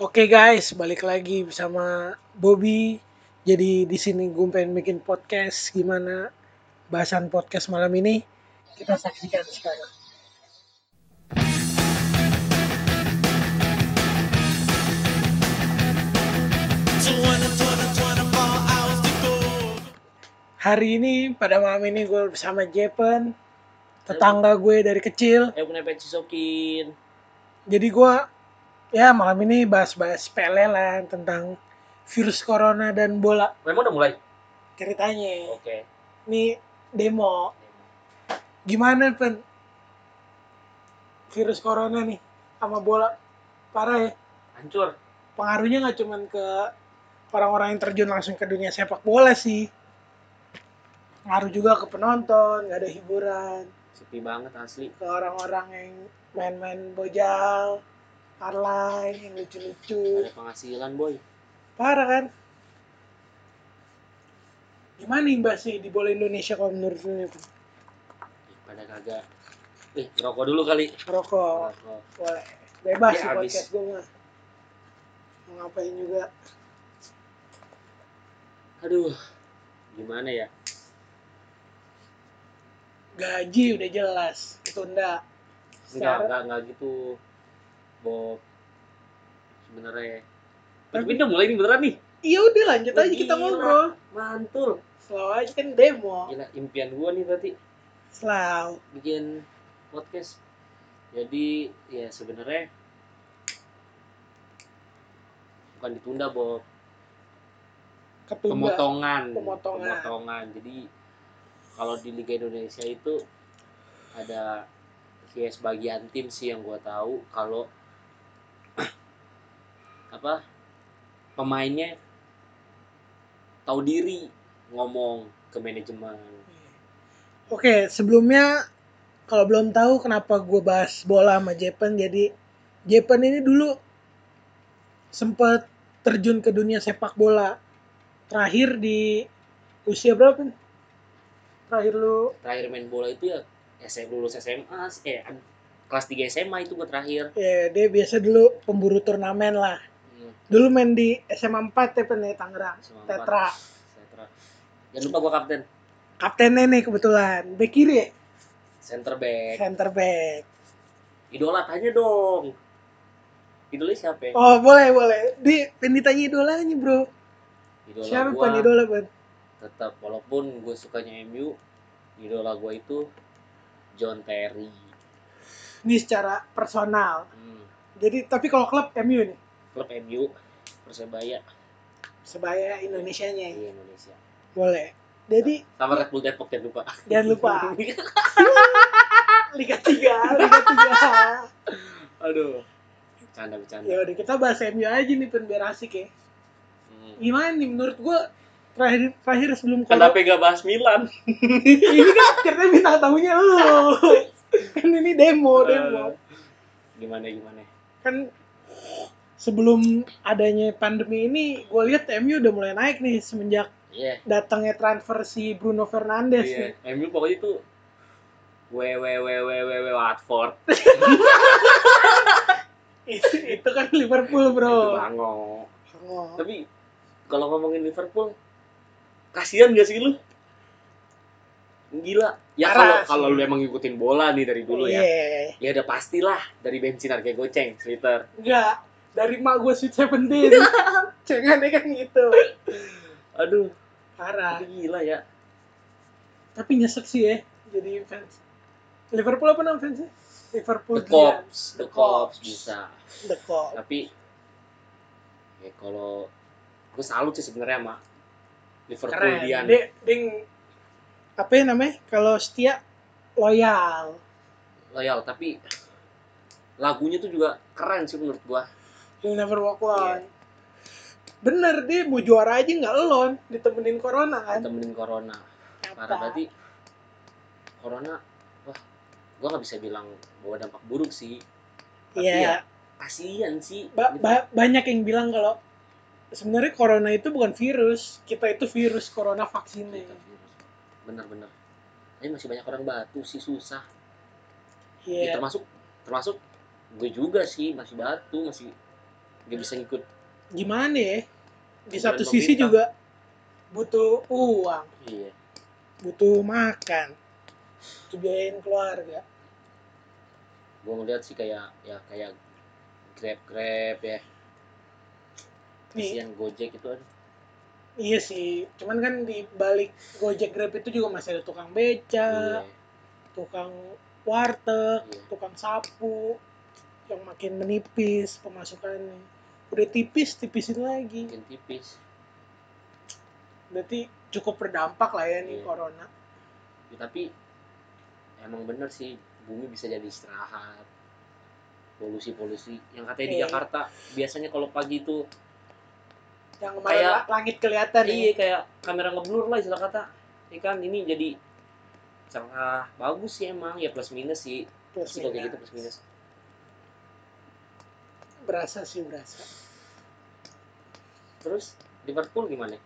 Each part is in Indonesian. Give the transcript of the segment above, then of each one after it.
Oke guys, balik lagi bersama Bobby. Jadi di sini gue pengen bikin podcast gimana bahasan podcast malam ini kita saksikan sekarang. Hari ini pada malam ini gue bersama Jepen, tetangga gue dari kecil. Sokin. Jadi gue ya malam ini bahas-bahas sepele lah tentang virus corona dan bola Memang udah mulai? ceritanya. Oke. Ini demo. Gimana pen virus corona nih sama bola parah ya. Hancur. Pengaruhnya nggak cuman ke orang-orang yang terjun langsung ke dunia sepak bola sih. Ngaruh juga ke penonton, nggak ada hiburan. Sepi banget asli. Ke orang-orang yang main-main bojal, parlay, yang lucu-lucu. Ada penghasilan boy. Parah kan? Gimana nih mbak sih di bola Indonesia kalau menurut lu Pada kagak. Eh ngerokok dulu kali. Rokok, Ngerokok. boleh. Bebas Ya, sih podcast gue mah. Mau ngapain juga. Aduh. Gimana ya? Gaji udah jelas, ketunda. Enggak, enggak, enggak gitu. Bob. Sebenarnya. Tapi udah mulai nih beneran nih. iya udah lanjut aja kita Gila. ngobrol. Mantul. Selalu aja kan demo. Gila impian gua nih berarti Selalu. bikin podcast. Jadi ya sebenarnya bukan ditunda Bob. Ketunda. pemotongan Pemotongan. pemotongan jadi kalau di Liga Indonesia itu ada kayak sebagian tim sih yang gue tahu kalau apa pemainnya tahu diri ngomong ke manajemen Oke, sebelumnya kalau belum tahu kenapa gue bahas bola sama Jepen, jadi Jepen ini dulu sempat terjun ke dunia sepak bola. Terakhir di usia berapa? Terakhir lu terakhir main bola itu ya SM lulus SMA eh kelas 3 SMA itu gue terakhir ya dia biasa dulu pemburu turnamen lah. Dulu main di SMA 4 ya Pen ya Tangerang. Tetra. Tetra. jangan lupa gue kapten Kaptennya nih kebetulan. Back kiri ya? center back Center back. idola tanya dong idolanya siapa ya? Oh boleh boleh. Di pengen ditanya idolanya bro. idola Siapa gua idola Pen? tetap walaupun gue sukanya MU idola gue itu John Terry Ini secara personal. hmm. Jadi tapi kalau klub MU nih. Klub MU persebaya. Sebaya Indonesianya di Indonesia. Boleh. Jadi sama Red Bull Depok jangan lupa. Jangan lupa. Liga 3 Liga 3 aduh. Bercanda bercanda. Ya udah kita bahas MU aja nih pen biar asik ya. Hmm. gimana nih menurut gua terakhir terakhir sebelum kenapa gak bahas Milan? Ini kan ceritanya bintang tamunya lu. Kan ini demo demo. Eh, gimana gimana? Kan sebelum adanya pandemi ini gue lihat MU udah mulai naik nih semenjak iya datangnya transfer si Bruno Fernandes iya nih. MU pokoknya itu WWWWW Watford itu, itu kan Liverpool itu bro bango Oh. tapi kalau ngomongin Liverpool kasihan gak sih lu gila ya kalau kalau lu emang ngikutin bola nih dari dulu ya Iya. ya udah pastilah dari bensin harga goceng liter Enggak, dari mak gue Sweet Seventeen. Jangan kan gitu. aduh Parah. gila ya Tapi nyesek sih ya jadi fans. Liverpool apa nama fansnya? Liverpool the cops the cops bisa The Cops. tapi ya kalau gue salut sih sebenarnya sama Keren. Liverpoolian Dia, ding apa ya namanya? Kalau setia loyal. loyal tapi lagunya tuh juga keren sih menurut gua You'll never walk alone. Bener dia mau juara aja nggak alone, ditemenin corona kan. temenin corona parah berarti corona wah gua nggak bisa bilang bahwa dampak buruk sih tapi Iya. ya kasihan sih Ba- gitu. ba- banyak yang bilang kalau sebenarnya corona itu bukan virus, kita itu virus corona vaksinnya. Virus. bener-bener tapi masih banyak orang batu sih susah Iya. Ya, termasuk termasuk gue juga sih masih batu masih nggak bisa ngikut. Gimana ya? Di Aturan satu sisi pemerintah. juga butuh uang iya. butuh makan butuh biayain keluarga. Gue ngeliat sih kayak ya kayak grab grab ya. Nih. Kasihan gojek itu aduh. iya sih cuman kan di balik gojek grab itu juga masih ada tukang beca iya. tukang warteg Iya. tukang sapu yang makin menipis pemasukannya. Udah tipis tipisin lagi. Makin tipis. Berarti cukup berdampak lah ya nih Iya. corona. Ya, tapi emang bener sih bumi bisa jadi istirahat. Polusi-polusi. Yang katanya di Iya. Jakarta biasanya kalau pagi itu yang Kayak- la- langit kelihatan ya. Iya kayak kamera ngeblur lah istilah kata. Ikan ini jadi cerah. Bagus sih emang ya plus minus sih. Plus kayak gitu minus. plus minus berasa sih berasa. Terus Liverpool gimana?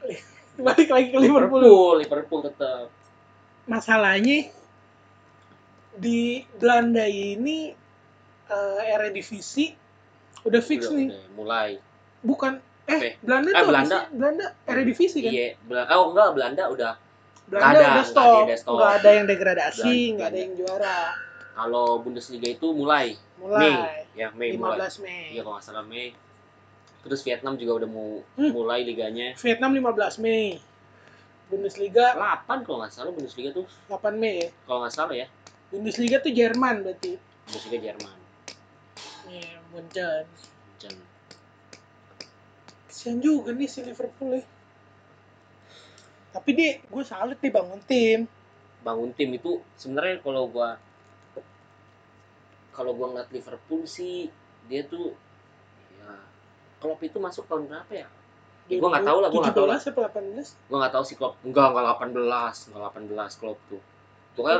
Balik lagi ke Liverpool. Liverpool, Liverpool tetap. Masalahnya di Belanda ini eh, Eredivisie udah fix Udah- nih. udah mulai. Bukan eh Oke. Belanda Eh, tuh Belanda. sih? Belanda Eredivisie kan? Iya Bela- oh enggak Belanda udah Belanda ada, udah stop. ada, nggak ada yang degradasi Belanda- nggak ada yang juara kalau Bundesliga itu mulai. Mulai. Mei. Ya Mei mulai. 15 Mei. Iya kalau nggak salah Mei. Terus Vietnam juga udah mau Hmm. mulai liganya. Vietnam 15 Mei. Bundesliga 8 kalau nggak salah Bundesliga tuh. 8 Mei ya? Kalau nggak salah ya. Bundesliga tuh Jerman berarti. Bundesliga Jerman. Iya, Munchen. dan Kesian juga nih si Liverpool ya. Tapi dia, gue salut nih bangun tim. bangun tim itu sebenarnya kalau gua kalau gua ngeliat Liverpool sih dia tuh ya Klopp itu masuk tahun berapa ya? Ya, gua nggak tahu lah, gua nggak tahu lah. 17 apa 18? Gua nggak tahu sih Klopp. Enggak, enggak 18, enggak 18 Klopp tuh. Pokoknya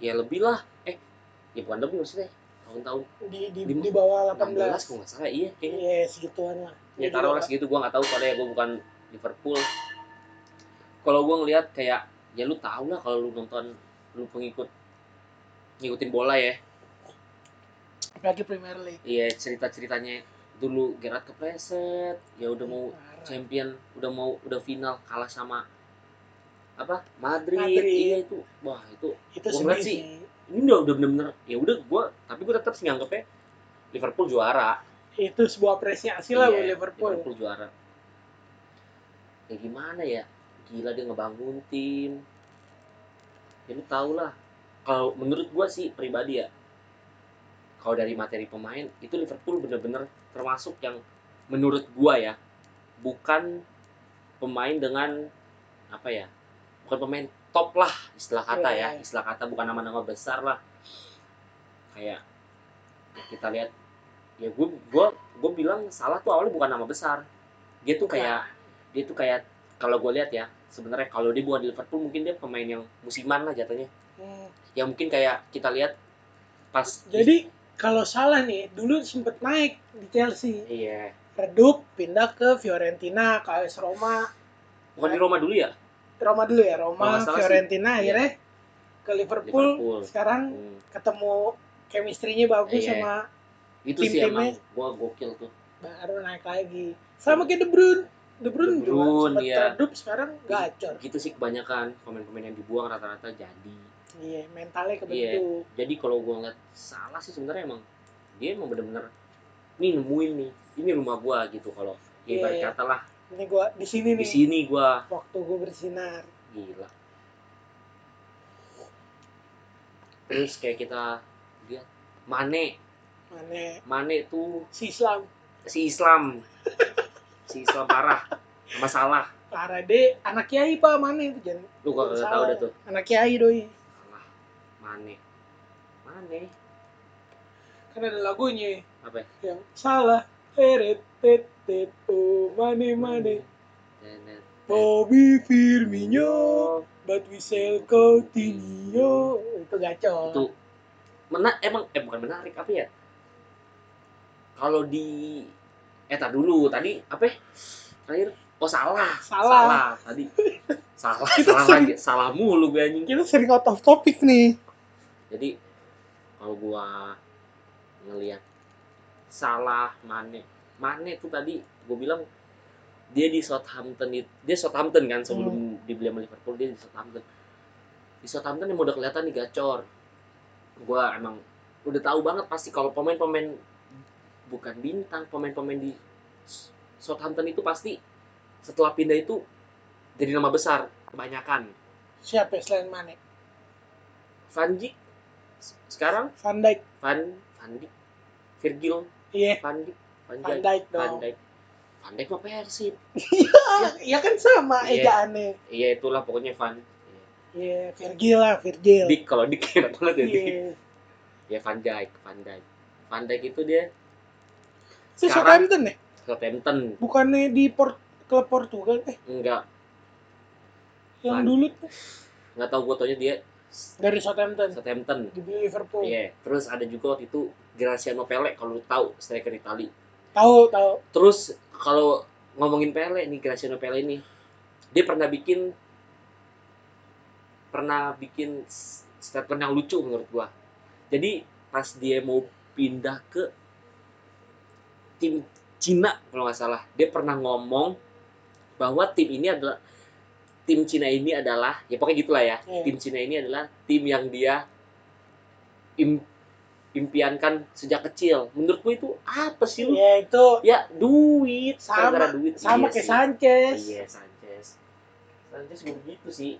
ya lebih lah. Eh, ya bukan lebih maksudnya. Tahun-tahun Di, di, Lim- di bawah 16 18. kalau nggak salah iya kayaknya. Iya, segituan lah. Ya taruh lah segitu gua nggak tahu soalnya gua bukan Liverpool. Kalau gua ngelihat kayak ya lu tahu lah kalau lu nonton lu pengikut ngikutin bola ya. Apalagi Premier League. Iya cerita-ceritanya dulu Gerard kepleset, ya udah mau Parah. champion, udah mau udah final kalah sama apa Madrid, Madrid. iya itu wah itu Itu Gua sih. ini udah udah bener-bener ya udah gua tapi gua tetap sih nganggepnya Liverpool juara Itu sebuah apresiasi lah Iya, buat Liverpool. Liverpool juara ya gimana ya gila dia ngebangun tim ya lu tau lah kalau menurut gua sih pribadi ya kalau dari materi pemain itu Liverpool bener-bener termasuk yang menurut gua ya bukan pemain dengan apa ya bukan pemain top lah istilah kata ya. Iya. istilah kata bukan nama-nama besar lah. Kayak ya kita lihat ya gue gue gue bilang salah tuh awalnya bukan nama besar. Dia tuh kayak dia tuh kayak kalau gue lihat ya sebenarnya kalau dia bukan di Liverpool mungkin dia pemain yang musiman lah jatuhnya. Hmm. ya mungkin kayak kita lihat pas Jadi kalau salah nih, dulu sempet naik di Chelsea. iya Redup, pindah ke Fiorentina, ke AS Roma. bukan di Roma dulu ya Roma dulu ya, Roma, nggak salah sih. Fiorentina, Iya. akhirnya ke Liverpool. Liverpool Sekarang Hmm, ketemu chemistry-nya bagus Iya. sama itu sih Tim-timnya. emang gue gokil tuh baru naik lagi. Sama kayak De Bruyne. De Bruyne, De juga Bruyne, sempat iya. redup, sekarang gacor. gitu sih kebanyakan pemain-pemain yang dibuang rata-rata jadi Iya, mentalnya kebentuk. jadi kalau gue ngeliat salah sih sebenarnya emang. Dia emang bener-bener nih nemuin nih ini rumah gua gitu kalau Iya, ibarat iya. kata lah. Ini gua di sini di nih, sini gua. Waktu gua bersinar. gila. Terus kayak kita lihat Mane. Mana Mane tuh si Islam. si Islam. Si Islam parah. Masalah parah deh anak kiai pak mana itu jangan lu gak tahu deh tuh. Anak kiai doi Mane. Mane. Kan ada lagunya. Apa? Ya? yang salah. Eret tet tet oh mane mane. Bobby Firmino but we sell Coutinho. Itu gacor. Itu menak emang eh bukan menarik apa ya? Kalau di eh tar dulu. Tadi apa? Ya? terakhir oh salah. Salah. tadi. Salah Kita salah sering- lagi. Salah mulu gue anjing. Kita sering out of topic nih jadi kalau gua ngelihat Salah, Mane. Mane tuh tadi gue bilang dia di Southampton dia Southampton kan sebelum dibeli sama Liverpool dia di Southampton. Di Southampton yang udah kelihatan nih gacor. Gua emang udah tahu banget pasti kalau pemain-pemain bukan bintang, pemain-pemain di Southampton itu pasti setelah pindah itu jadi nama besar kebanyakan. Siapa selain Mane? Van Dijk sekarang? Van Dijk. Van Van Dijk. Virgil. Iya, Van Dijk. Van Van Dijk. Dijk Van dong. Dijk. Van Dijk mah Persib Iya kan sama Iya. ejaannya. iya itulah pokoknya Van. Iya, Virgil lah, Virgil. Dik kalau Dik enak banget ya Dik. Iya. ya Van Dijk Van Dijk. Van Dijk itu dia Itu Sekarang- Southampton ya? Southampton. Bukannya di Port klub Portugal eh? Enggak. Yang Van- dulu tuh? Nggak tahu gue taunya dia dari Southampton Southampton di Liverpool. iya terus ada juga waktu itu Graziano Pele kalau lu tahu striker Itali Tahu, tahu. Terus kalau ngomongin Pele nih Graziano Pele ini, dia pernah bikin pernah bikin statement yang lucu menurut gua. Jadi pas dia mau pindah ke tim Cina kalau nggak salah, dia pernah ngomong bahwa tim ini adalah tim Cina ini adalah ya pokoknya gitulah ya. Iya. Tim Cina ini adalah tim yang dia im- impiankan sejak kecil. Menurut gue itu apa sih lu? Ya itu Ya duit, Sama- gara-gara duit. sama Iya kayak sih. Sanchez. Iya Sanchez. Sanchez begitu sih.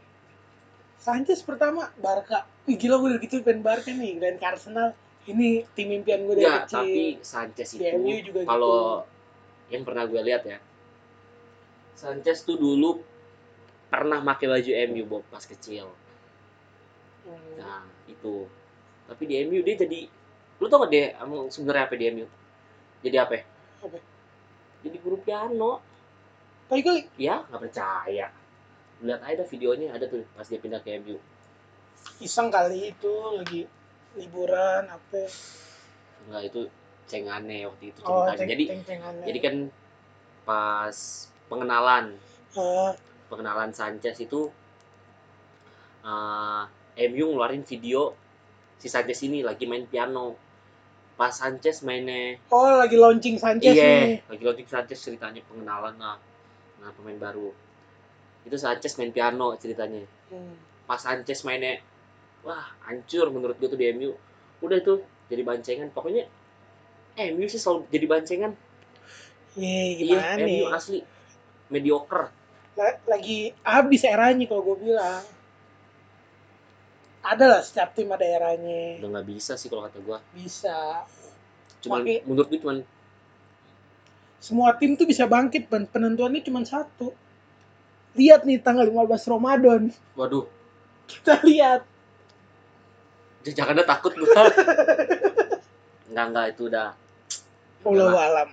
Sanchez pertama Barca. Wih gila gue udah gitu pengen Barca nih ke Arsenal. Ini tim impian gue dari Enggak, kecil. tapi Sanchez itu kalau yang pernah gue lihat ya. Sanchez tuh dulu pernah pakai baju MU Bob pas kecil. Hmm. Nah, itu. Tapi di MU dia jadi lu tau gak dia sebenarnya apa di MU? Jadi apa? ya? Apa? Jadi guru piano. Tapi kali Ya, nggak percaya. Lihat aja videonya ada tuh pas dia pindah ke MU. iseng kali itu lagi liburan apa. Enggak itu cengane waktu itu Oh, ceng jadi ceng-cengannya. jadi kan pas pengenalan Ah, pengenalan Sanchez itu eh MU ngeluarin video si Sanchez ini lagi main piano. Pas Sanchez mainnya oh lagi launching Sanchez nih. iya, lagi launching Sanchez ceritanya pengenalan lah nah pemain baru. Itu Sanchez main piano ceritanya. Hmm. Pas Sanchez mainnya wah hancur menurut gue tuh di MU. Udah itu jadi bancengan. Pokoknya MU sih selalu jadi bancengan. Iya, Iya, gimana nih? MU asli mediocre. La- lagi habis eranya kalau gue bilang. Ada lah setiap tim ada eranya. Udah nggak bisa sih kalau kata gua. Bisa. Cuman Tapi- menurut gue cuman Semua tim tuh bisa bangkit, Ban. Penentuannya cuma satu. Lihat nih tanggal 15 Ramadan. waduh, Kita lihat. jangan takut gua. enggak enggak itu udah. Allah alam.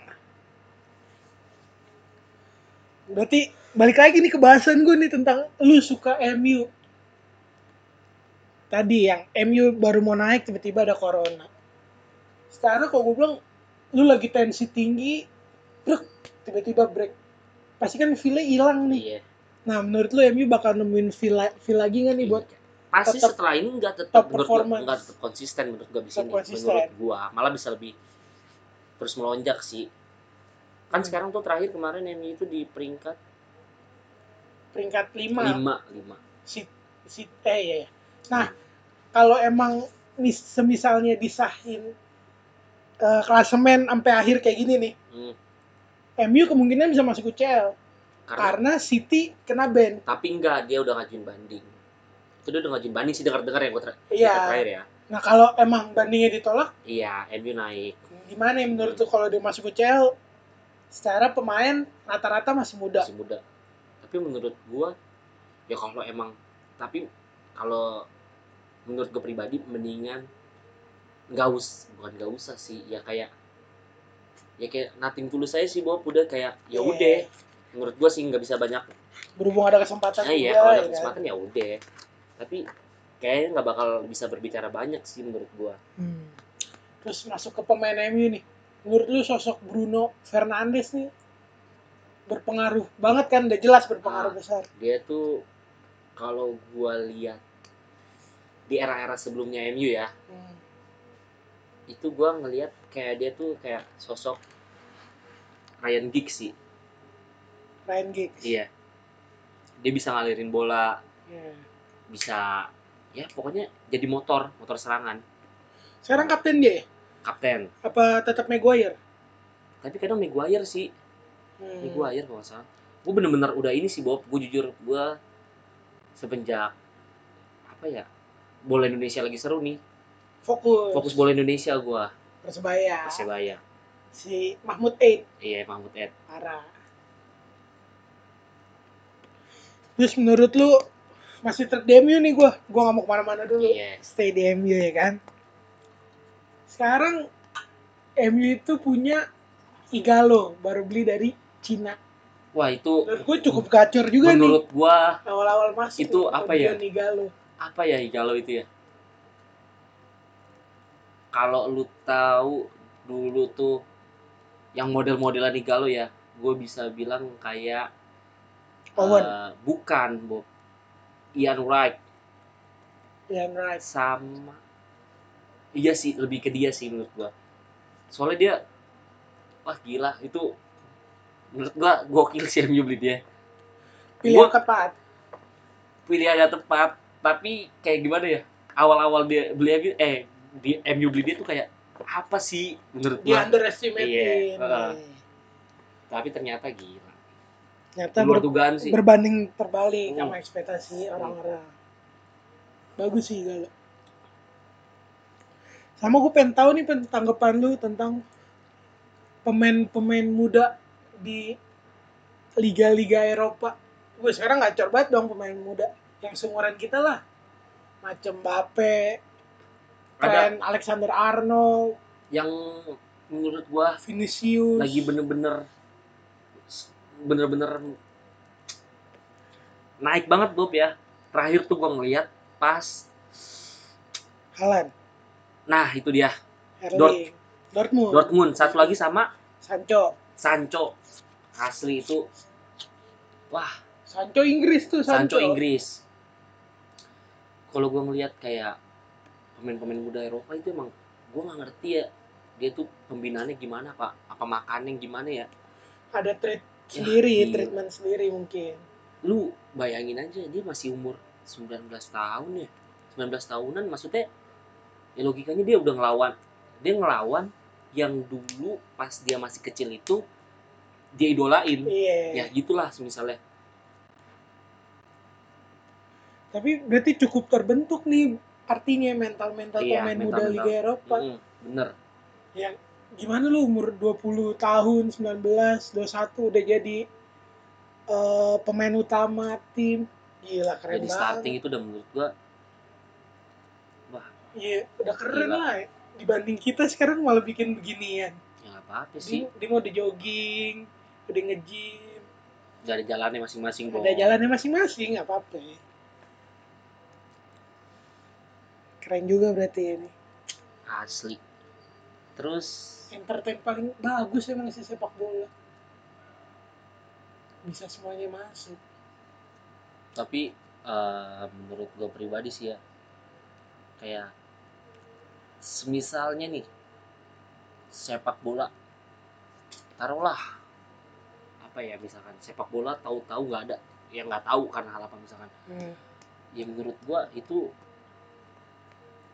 Berarti balik lagi nih ke bahasan gue nih tentang lu suka MU. Tadi yang MU baru mau naik tiba-tiba ada corona. Sekarang kalau gue bilang lu lagi tensi tinggi, brek, tiba-tiba break. Pasti kan feel hilang nih. Iya. Nah, menurut lu MU bakal nemuin feel, feel lagi nggak nih buat pasti tetap- setelah ini enggak tetap menurut performance. enggak tetap konsisten menurut gua bisa. Menurut gua malah bisa lebih terus melonjak sih. Kan Hmm. sekarang tuh terakhir kemarin MU itu di peringkat peringkat 5 5 5. si, si eh iya, iya. Nah, kalau emang mis, semisalnya disahin eh, klasemen sampai akhir kayak gini nih, Hmm. MU kemungkinan bisa masuk UCL Karena, karena City kena ban. tapi enggak dia udah ngajuin banding. Itu dia udah ngajuin banding sih dengar-dengar yang gua ter- Iya. terakhir ya. Nah, kalau emang bandingnya ditolak, Iya, MU naik. gimana ya menurut lu kalau dia masuk UCL? Secara pemain rata-rata masih muda. masih muda tapi menurut gua ya kalau emang tapi kalau menurut gue pribadi mendingan nggak us bukan nggak usah sih ya kayak ya kayak nating tulus saya sih Bob udah kayak ya Iya. udah menurut gua sih nggak bisa banyak Berhubung ada kesempatan nah, iya juga, kalau ada ya kan? kesempatan ya udah tapi kayaknya nggak bakal bisa berbicara banyak sih menurut gua Hmm. Terus masuk ke pemain MU nih. Menurut lu sosok Bruno Fernandes nih berpengaruh banget kan? Udah jelas berpengaruh Ah. besar. dia tuh kalau gua lihat di era-era sebelumnya MU ya Hmm. itu gua ngelihat kayak dia tuh kayak sosok Ryan Giggs sih Ryan Giggs iya dia bisa ngalirin bola Iya. bisa ya pokoknya jadi motor motor serangan sekarang kapten dia ya? Kapten. Apa tetap Maguire? Tapi kadang Maguire sih. Hmm. Maguire kalau salah. Gue bener-bener udah ini sih Bob. Gue jujur gue semenjak apa ya bola Indonesia lagi seru nih. Fokus. Fokus bola Indonesia gue persebaya. Persebaya. Si Mahmud Eid. Iya Mahmud Ed parah. Terus menurut lu masih tetap di MU nih gua. Gua nggak mau ke mana-mana dulu. Iya. Stay di MU ya kan sekarang MU itu punya Igalo baru beli dari Cina. Wah itu menurut gue cukup gacor juga menurut gue nih awal-awal masuk itu nih, apa ya? Igalo apa ya kalau itu ya? Kalau lu tahu dulu tuh yang model-modelan Igalo ya gue bisa bilang kayak Owen. eh, bukan Bob. Ian Wright. Ian Wright. Sama iya sih lebih ke dia sih menurut gua. Soalnya dia wah gila itu menurut gua gokil sih MU beli dia. Pilihan Gua- tepat. Pilihannya tepat tapi kayak gimana ya? Awal-awal dia beli MU eh di MU beli dia tuh kayak apa sih menurut di gua? underestimate Iya, tapi ternyata gila. Ternyata luar ber- dugaan sih. berbanding terbalik Hmm. sama ekspektasi orang-orang. Bagus sih Igalo sama gue pengen tahu nih pen- tanggapan lu tentang pemain-pemain muda di liga-liga Eropa. Gue sekarang gacor banget dong pemain muda yang seumuran kita lah. Macam Mbappe, ada. Trent Alexander Arnold, yang menurut gua Vinicius, lagi bener-bener bener-bener naik banget Bob ya. Terakhir tuh gua ngeliat pas Haaland, nah itu dia. Erling, Dortmund, Dortmund. Satu lagi sama Sancho, Sancho. Asli itu. Wah. Sancho Inggris tuh Sancho. Sancho, Inggris. Kalau gua ngeliat kayak pemain-pemain muda Eropa itu emang gua nggak ngerti ya dia tuh pembinaannya gimana pak? Apa makannya gimana ya? Ada treat Ya, sendiri, gila. treatment sendiri mungkin. lu bayangin aja dia masih umur 19 tahun ya? 19 tahunan maksudnya ya logikanya dia udah ngelawan dia ngelawan yang dulu pas dia masih kecil itu dia idolain ya Iya. gitulah misalnya Tapi berarti cukup terbentuk nih artinya mental-mental Iya, pemain muda mental-mental. Liga Eropa. Mm, bener Yang gimana lu umur 20 tahun, 19, 21 udah jadi eh, pemain utama tim. Gila keren jadi banget. starting itu udah menurut gua Iya, udah keren Gila. lah. Dibanding kita sekarang malah bikin beginian. ya nggak apa-apa sih Dia, dia mau udah jogging, udah nge-gym, dari jalannya masing-masing Bro. ada jalannya masing-masing, nggak apa-apa ya. Keren juga berarti ini. asli terus entertain paling bagus emang sih sepak bola bisa semuanya masuk tapi eh, menurut gue pribadi sih ya kayak semisalnya nih sepak bola. Taruhlah apa ya misalkan sepak bola tahu-tahu nggak ada yang nggak tahu karena hal apa misalkan. Hmm. ya menurut gua itu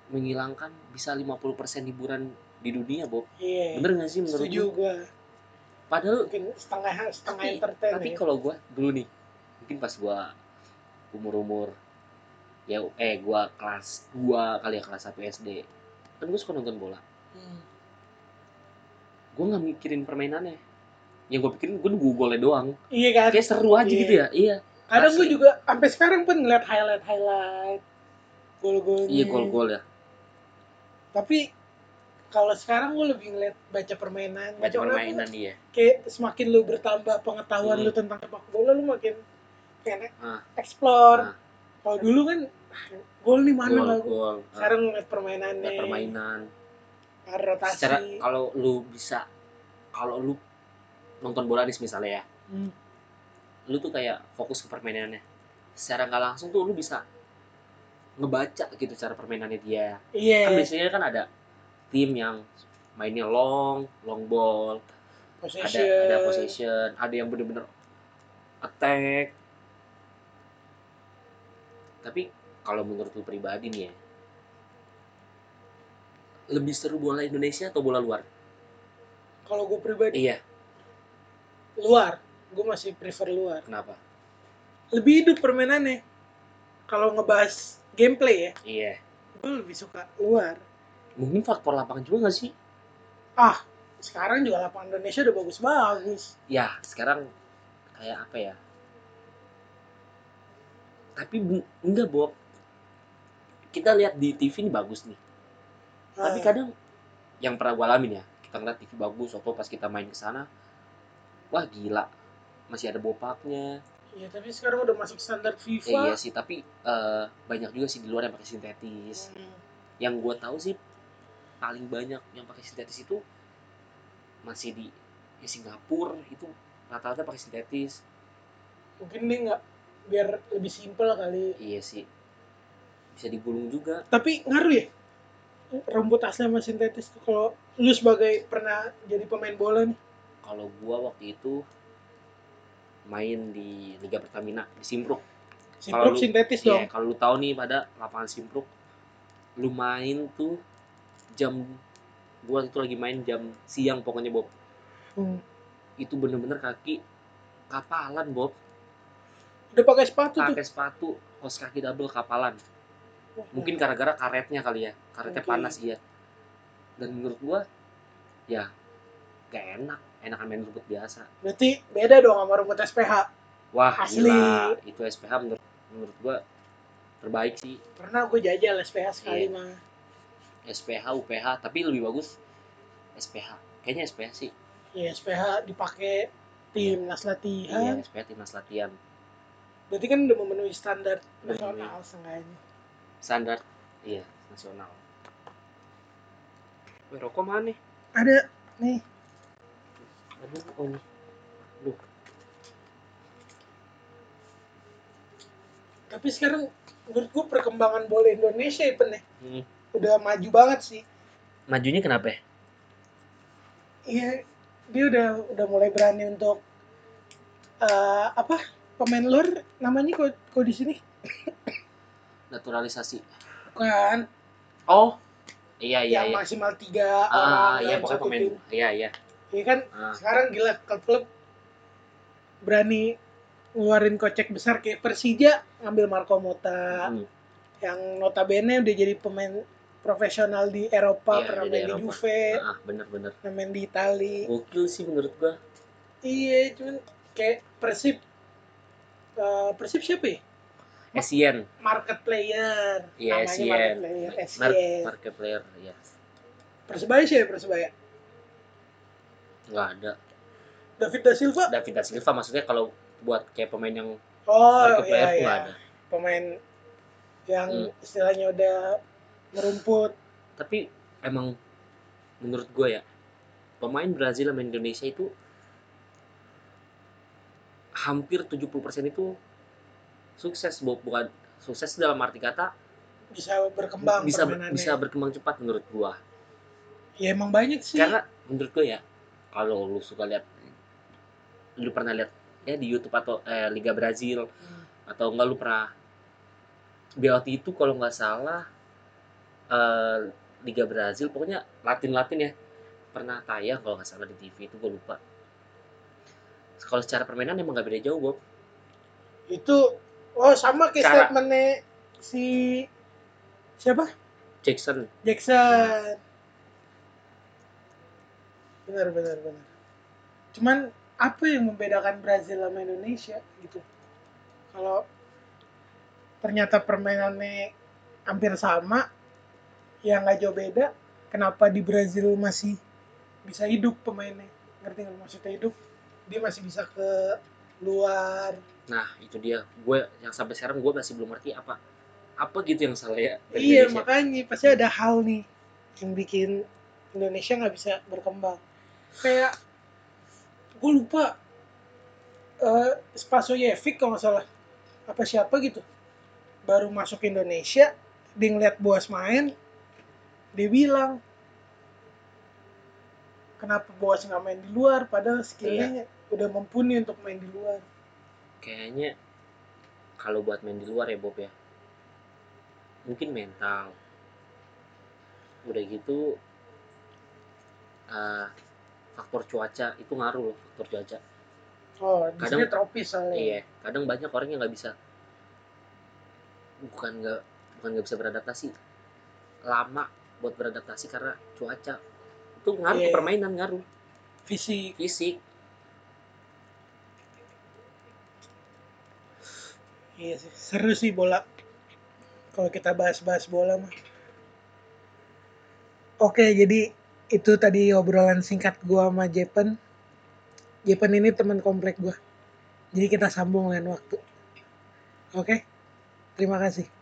menghilangkan bisa 50% hiburan di dunia Bob. Iya. Bener nggak sih menurut setuju lu? gua. Padahal mungkin setengah setengah tapi, entertain tapi ya. kalau gua dulu nih mungkin pas gua umur-umur ya eh gua kelas 2 kali ya kelas 1 SD kan gua suka nonton bola Hmm. gua nggak mikirin permainannya yang gua pikirin gua nunggu golnya doang iya kan kayak seru aja Iya. gitu ya iya kadang gua asli. juga sampai sekarang pun ngeliat highlight highlight gol-golnya iya gol-gol ya tapi kalau sekarang gua lebih ngeliat baca permainan baca permainan iya kayak semakin lu bertambah pengetahuan Hmm. lu tentang sepak bola lu makin kayak Ah. explore Ah. Kalau dulu kan gol nih mana gol gol? sekarang ngeliat permainannya. Nggak permainan. Ada rotasi. Secara kalau lu bisa kalau lu nonton bola nih misalnya ya. Hmm. lu tuh kayak fokus ke permainannya. Secara nggak langsung tuh lu bisa ngebaca gitu cara permainannya dia. Kan iya biasanya kan ada tim yang mainnya long long ball. Ada possession. ada possession. Ada yang bener-bener attack tapi kalau menurut lu pribadi nih ya lebih seru bola Indonesia atau bola luar? Kalau gue pribadi? Iya. Luar. Gue masih prefer luar. Kenapa? Lebih hidup permainannya. Kalau ngebahas gameplay ya iya. gue lebih suka luar. Mungkin faktor lapangan juga gak sih? Ah sekarang juga lapangan Indonesia udah bagus-bagus. Ya sekarang kayak apa ya tapi enggak Bob. Kita lihat di TV ini bagus nih. Tapi Ah, kadang yang pernah gue alamin ya kita ngeliat TV bagus waktu pas kita main ke sana wah gila. Masih ada bopaknya. Iya tapi sekarang udah masuk standar Eh, FIFA iya sih tapi eh, banyak juga sih di luar yang pakai sintetis. Hmm. yang gue tahu sih paling banyak yang pakai sintetis itu masih di ya Singapura itu rata-rata pakai sintetis. Mungkin dia nggak biar lebih simpel kali. Iya sih. Bisa digulung juga. Tapi ngaruh ya? Rumput asli sama sintetis tuh kalau lu sebagai pernah jadi pemain bola nih. Kalau gua waktu itu main di Liga Pertamina di Simpruk. Simpruk lu- sintetis Iya, dong. kalau lu tahu nih pada lapangan Simpruk lu main tuh jam gua itu lagi main jam siang pokoknya Bob. Hmm. itu bener-bener kaki kapalan Bob udah pakai sepatu pakai sepatu kaos kaki double kapalan. Mungkin gara-gara karetnya kali ya karetnya Mungkin. panas iya dan menurut gua ya gak enak. Enakan main rumput biasa. Berarti beda dong sama rumput SPH wah Asli. gila itu SPH menurut menurut gua terbaik sih. Pernah gue jajal SPH sekali Iya. mah SPH UPH tapi lebih bagus SPH kayaknya SPH sih. Ya SPH dipakai timnas iya. latihan. SPH timnas latihan berarti kan udah memenuhi standar nasional seenggaknya standar iya nasional Weh, rokok mana nih? ada nih Aduh, oh ini. tapi sekarang menurut gue perkembangan bola Indonesia ya ya, Hmm. udah maju banget sih Majunya kenapa ya? iya dia udah udah mulai berani untuk eh, apa pemain luar namanya kok kok di sini Naturalisasi. bukan Oh, iya iya yang iya. maksimal tiga Ah, orang iya pokoknya pemain. tim Iya iya. Iya kan Ah, sekarang gila klub-klub berani ngeluarin kocek besar kayak Persija ngambil Marco Mota hmm. yang notabene udah jadi pemain profesional di Eropa Iya, pernah main di. Juve Ah, bener-bener. pernah main di Itali Gokil sih menurut gua. iya cuman kayak Persib eh, Persib siapa ya Essien. market player Iya, namanya Essien. market player Mar Essien market player, ya. Persebaya siapa Persebaya Nggak ada. David da Silva David da Silva maksudnya kalau buat kayak pemain yang oh market player iya tuh iya nggak ada. pemain yang Hmm. istilahnya udah merumput Tapi emang menurut gue ya pemain Brazil sama Indonesia itu hampir 70% itu sukses Bu- bukan sukses dalam arti kata bisa berkembang bisa bisa berkembang cepat menurut gua. Ya emang banyak sih. Karena menurut gue ya kalau lu suka lihat lu pernah lihat ya di YouTube atau eh, Liga Brazil Hmm. atau enggak lu pernah BOT itu kalau nggak salah eh, Liga Brazil pokoknya Latin Latin ya pernah tayang kalau nggak salah di TV itu gue lupa kalau secara permainan emang nggak beda jauh Bob. Itu oh sama kayak Cara- statementnya si siapa? Jackson. Jackson. Benar benar benar. Cuman apa yang membedakan Brazil sama Indonesia gitu? Kalau ternyata permainannya hampir sama ya nggak jauh beda kenapa di Brazil masih bisa hidup pemainnya? Ngerti nggak maksudnya hidup dia masih bisa ke luar. Nah itu dia. Gue yang sampai sekarang gue masih belum ngerti apa apa gitu yang salah ya dari iya Indonesia. makanya pasti ada hal nih yang bikin Indonesia nggak bisa berkembang. Kayak gue lupa eh Spasoyevic kalau nggak salah apa siapa gitu baru masuk Indonesia dia ngeliat Boas main dia bilang kenapa Boas nggak main di luar? Padahal skillnya udah mumpuni untuk main di luar. Kayaknya kalau buat main di luar ya Bob ya. Mungkin mental. Udah gitu eh, faktor cuaca itu ngaruh loh faktor cuaca. Oh Kadang- tropis soalnya. iya kadang banyak orang yang nggak bisa bukan nggak bukan nggak bisa beradaptasi. Lama buat beradaptasi karena cuaca. Itu ngaruh ke Iya. permainan ngaruh. Fisik. Fisik iya sih. Seru sih bola. Kalau kita bahas-bahas bola mah. Oke jadi itu tadi obrolan singkat gua sama Jepen. Jepen ini teman komplek gua. Jadi kita sambung lain waktu. Oke? Terima kasih